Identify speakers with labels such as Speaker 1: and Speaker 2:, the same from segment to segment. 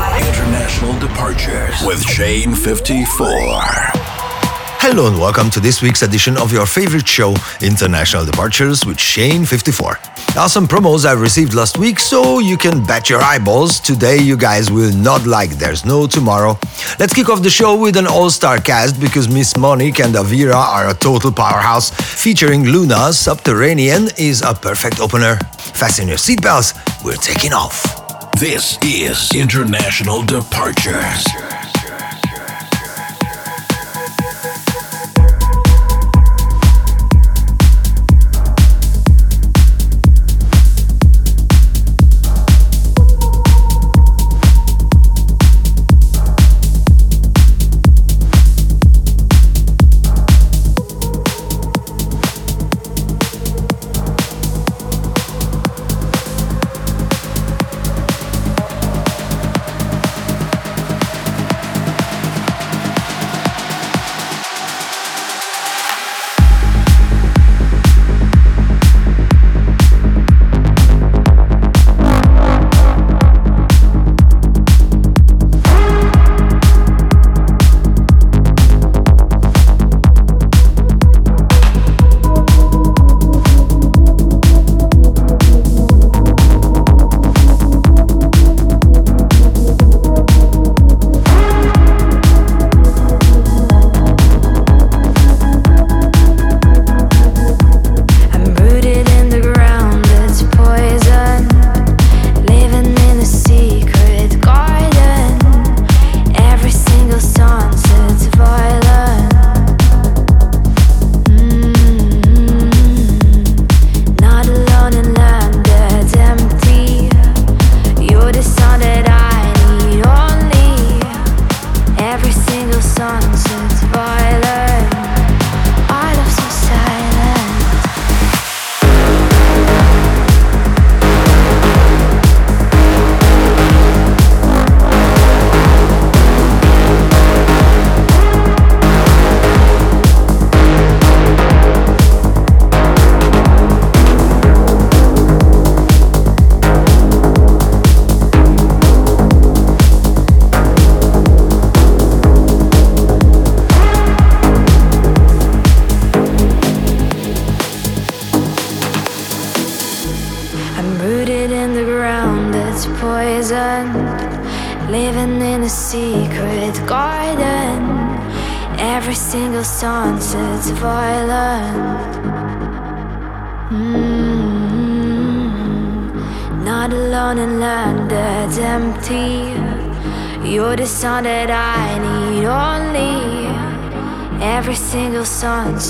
Speaker 1: International Departures with Shane 54.
Speaker 2: Hello and welcome to this week's edition of your favorite show, International Departures with Shane 54. Awesome promos I received last week, so you can bet your eyeballs. Today, you guys will not like There's No Tomorrow. Let's kick off the show with an all star cast because Miss Monique and Avira are a total powerhouse. Featuring Luna, Subterranean is a perfect opener. Fasten your seatbelts, we're taking off.
Speaker 1: This is International Departures.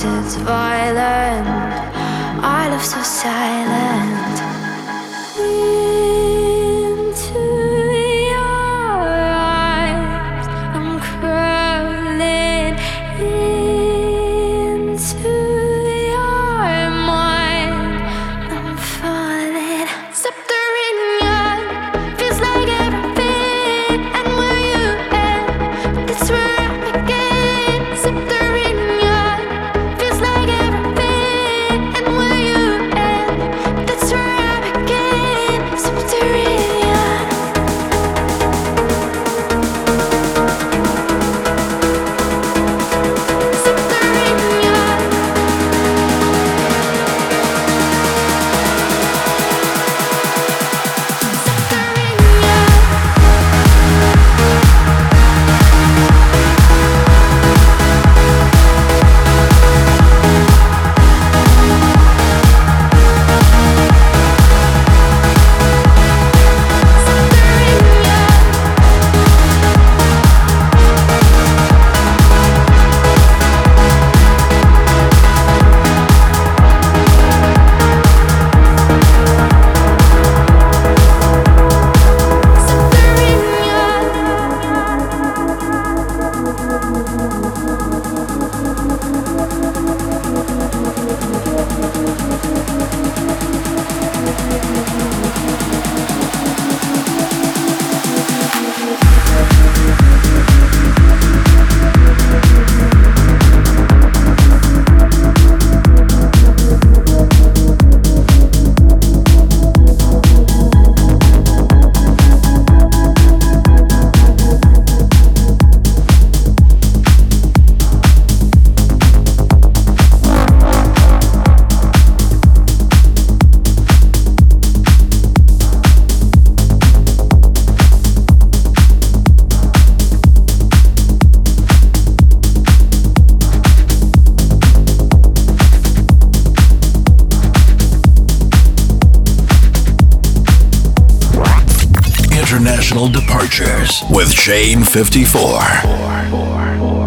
Speaker 3: Sunsets
Speaker 4: International Departures with Shane 54.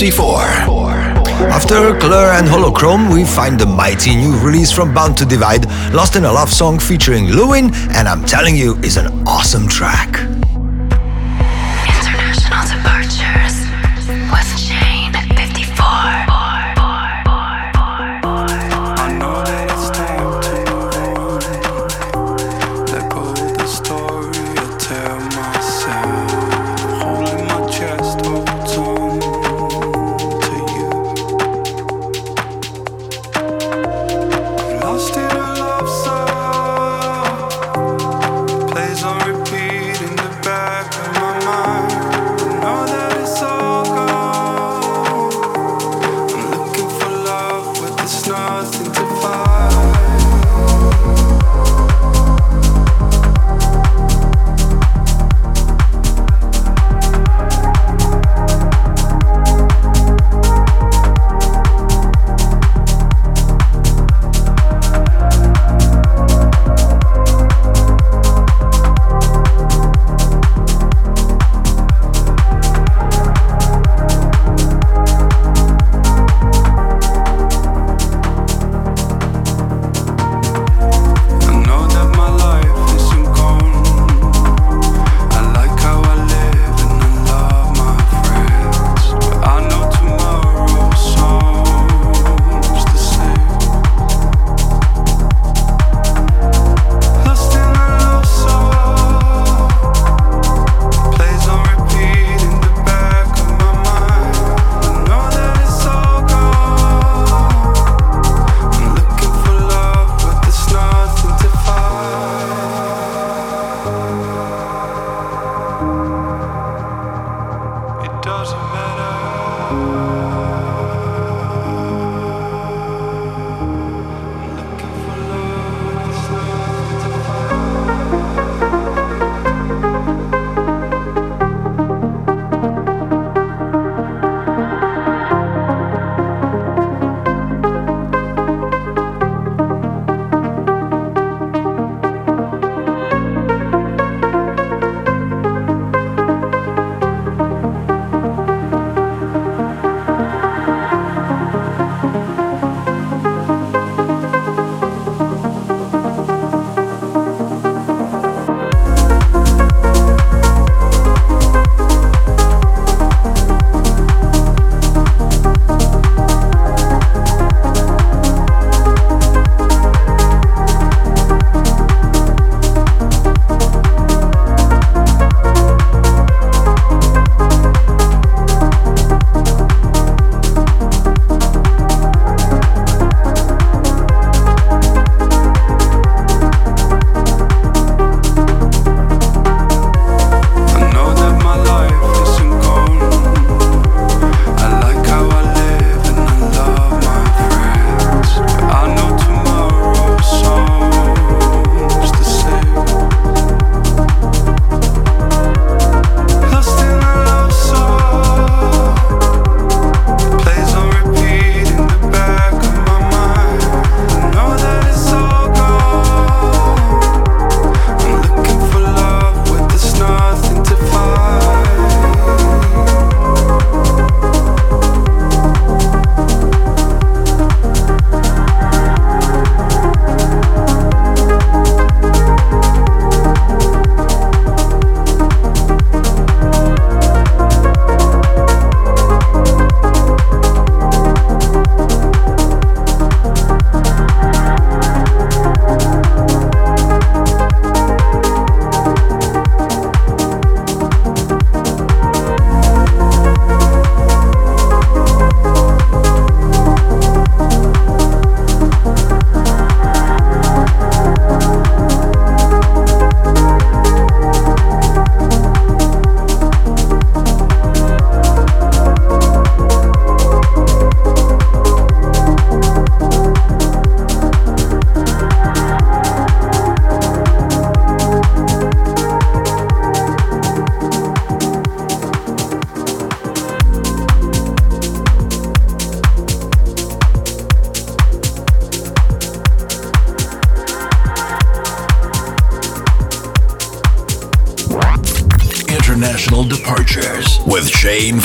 Speaker 4: Shane 54.
Speaker 2: After Klur and Holochrome, we find the mighty new release from Bound to Divide, Lost in a Love Song featuring Lewyn, and I'm telling you, is an awesome track.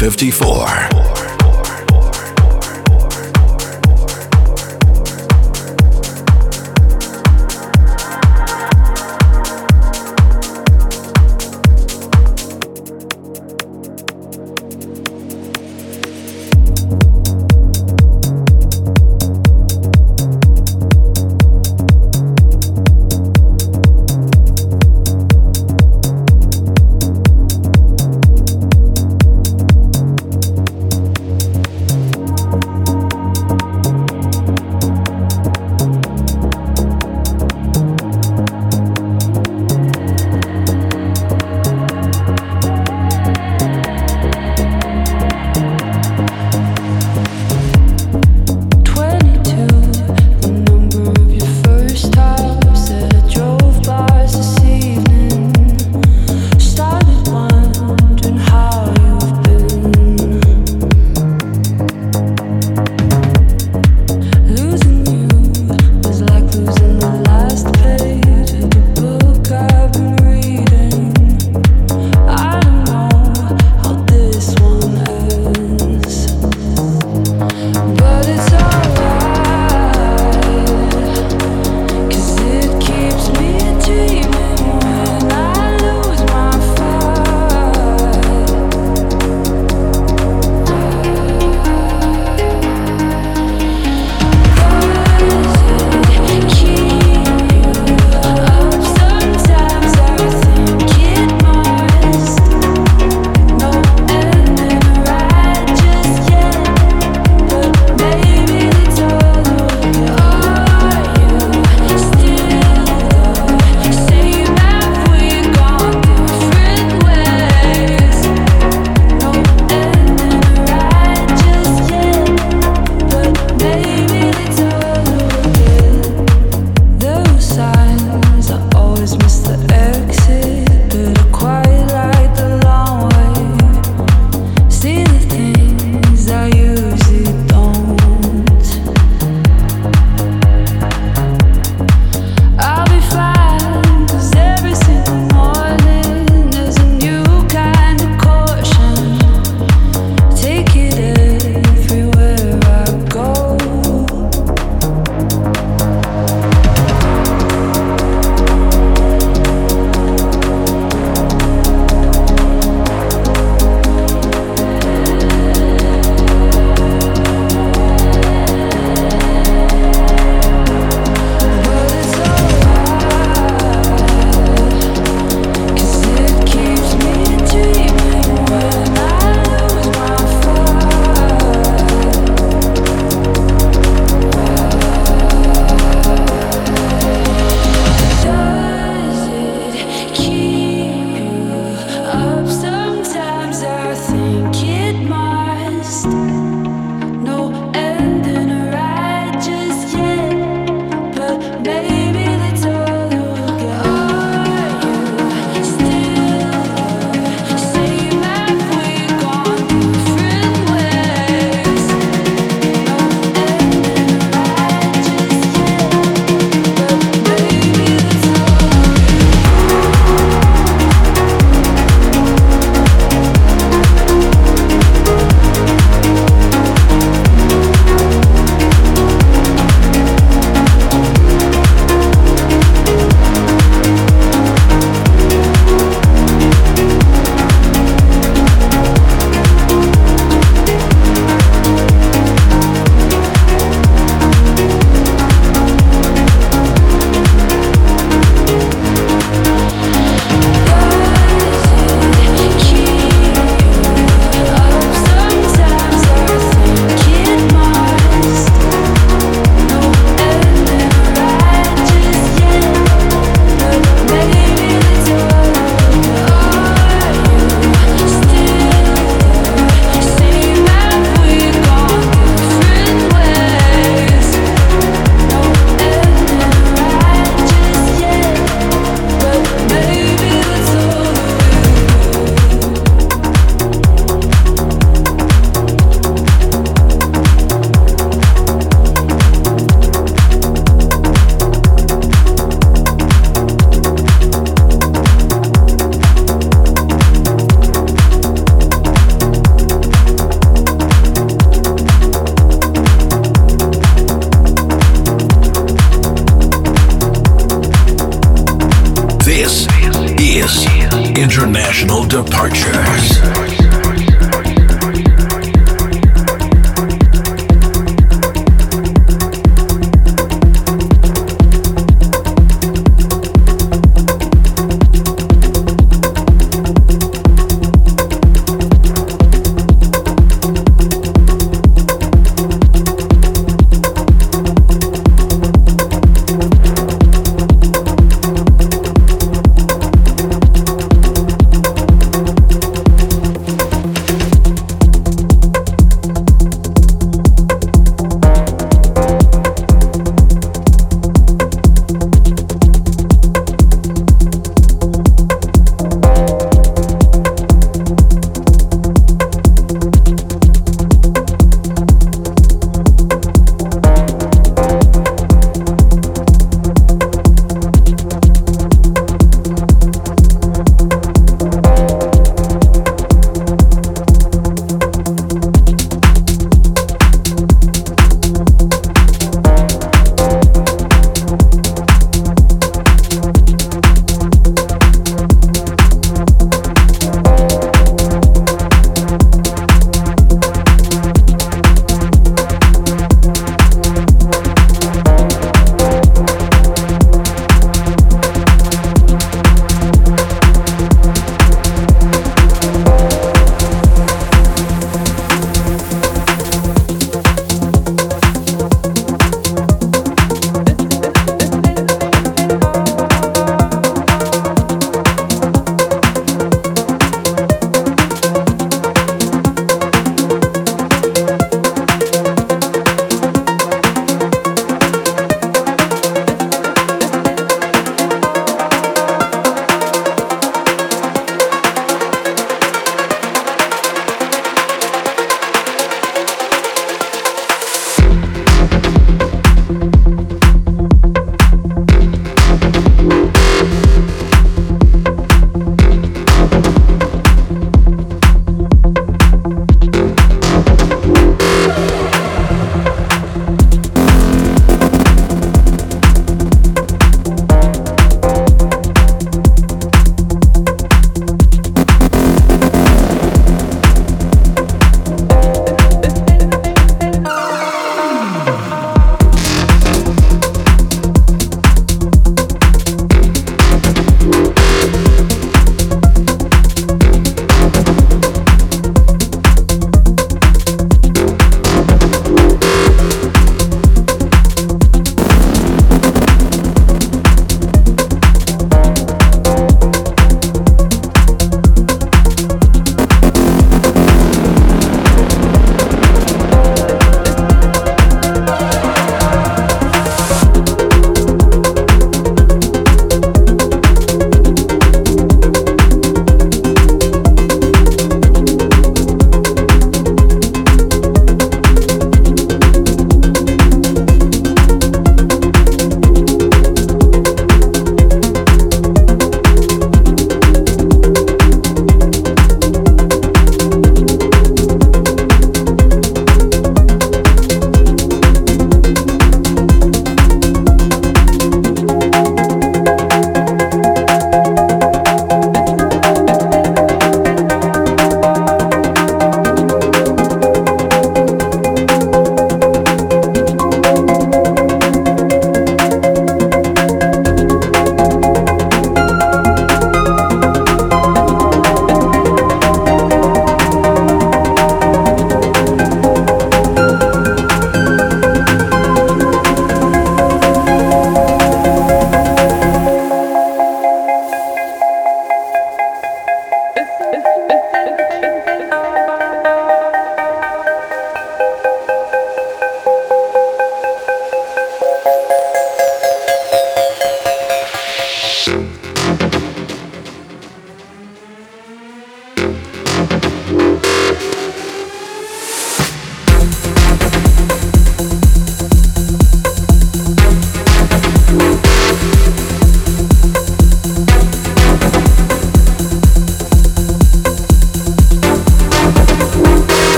Speaker 5: 54.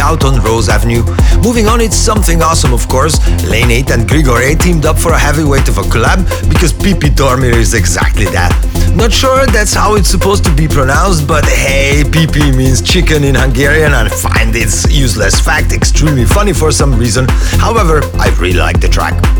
Speaker 2: Out on Rose Avenue. Moving on, it's something awesome, of course. Lane 8 and Grigoré teamed up for a heavyweight of a collab because Pipi Dormir is exactly that. Not sure that's how it's supposed to be pronounced, but hey, Pipi means chicken in Hungarian and I find this useless fact extremely funny for some reason. However, I really like the track.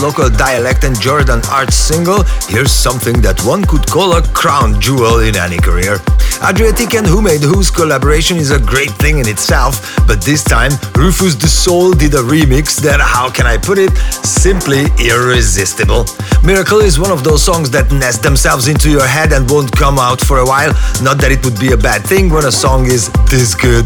Speaker 6: Local dialect and Jordan Arts single, here's something that one could call a crown jewel in any career. Adriatique and WhoMadeWho's collaboration is a great thing in itself, but this time RÜFÜS DU SOL did a remix that, how can I put it, simply irresistible. Miracle is one of those songs that nest themselves into your head and won't come out for a while. Not that it would be a bad thing when a song is this good.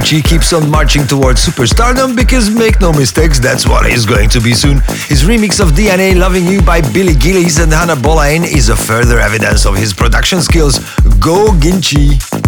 Speaker 2: Ginchy keeps on marching towards superstardom because make no mistakes, that's what he's going to be soon. His remix of DNA Loving You by Billy Gillies and Hannah Boleyn is a further evidence of his production skills. Go Ginchy!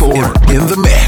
Speaker 2: Four in the mix.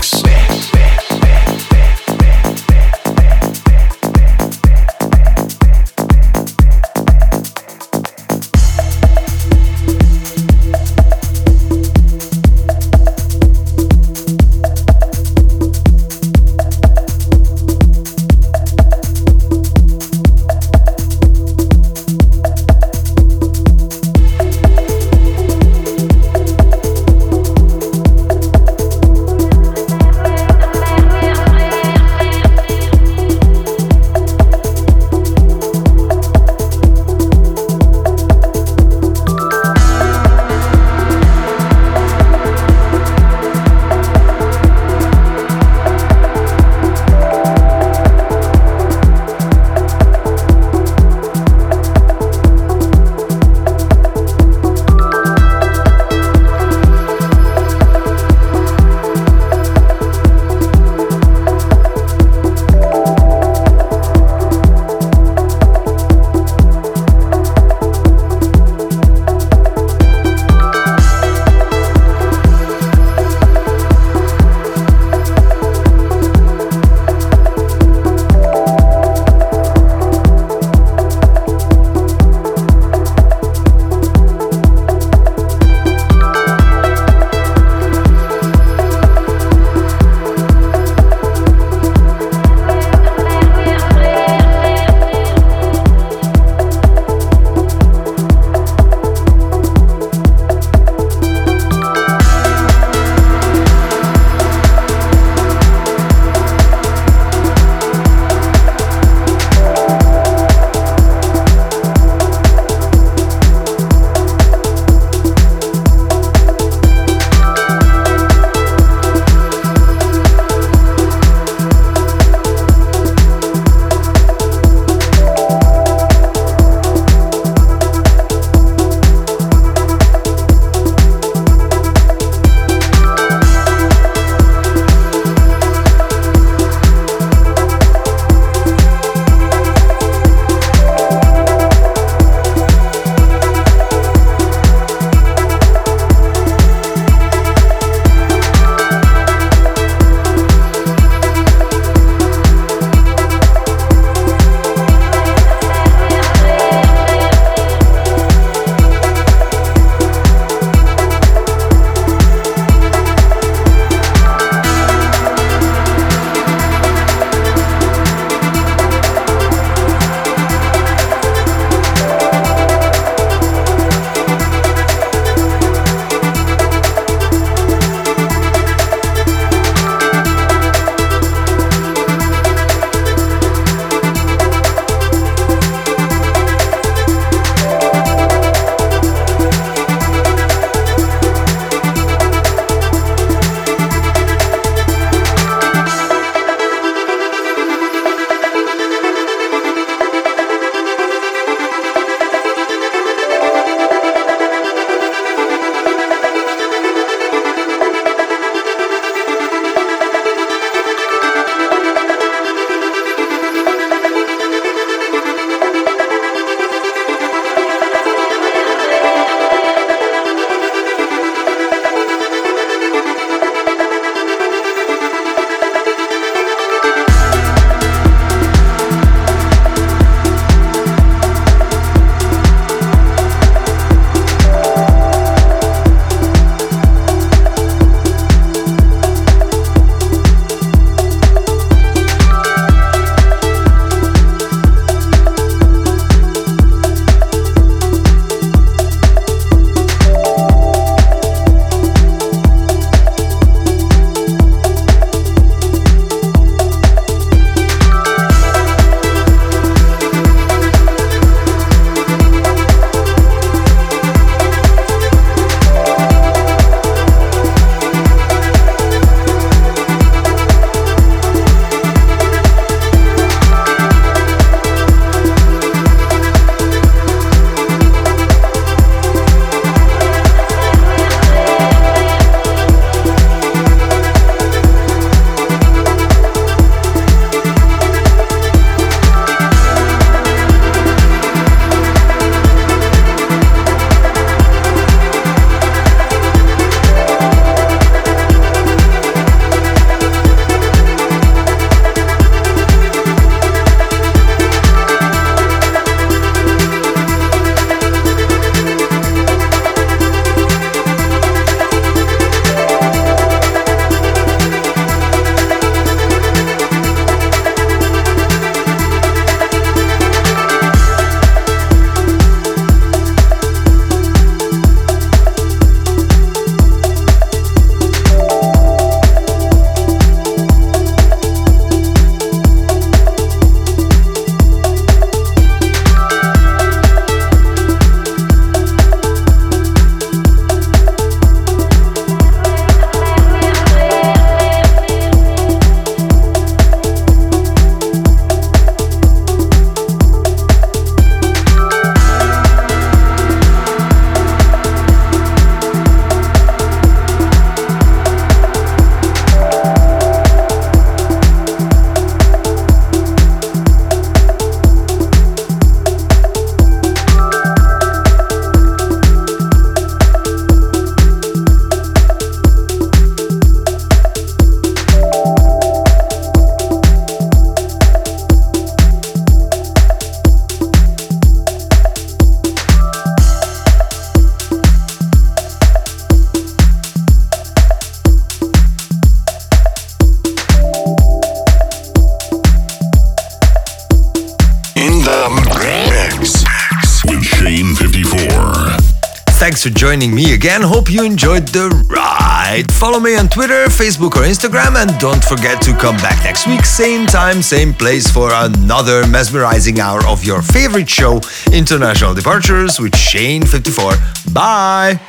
Speaker 2: Again. Hope you enjoyed the ride. Follow me on Twitter, Facebook, or Instagram, and don't forget to come back next week, same time, same place, for another mesmerizing hour of your favorite show, International Departures with Shane54. Bye.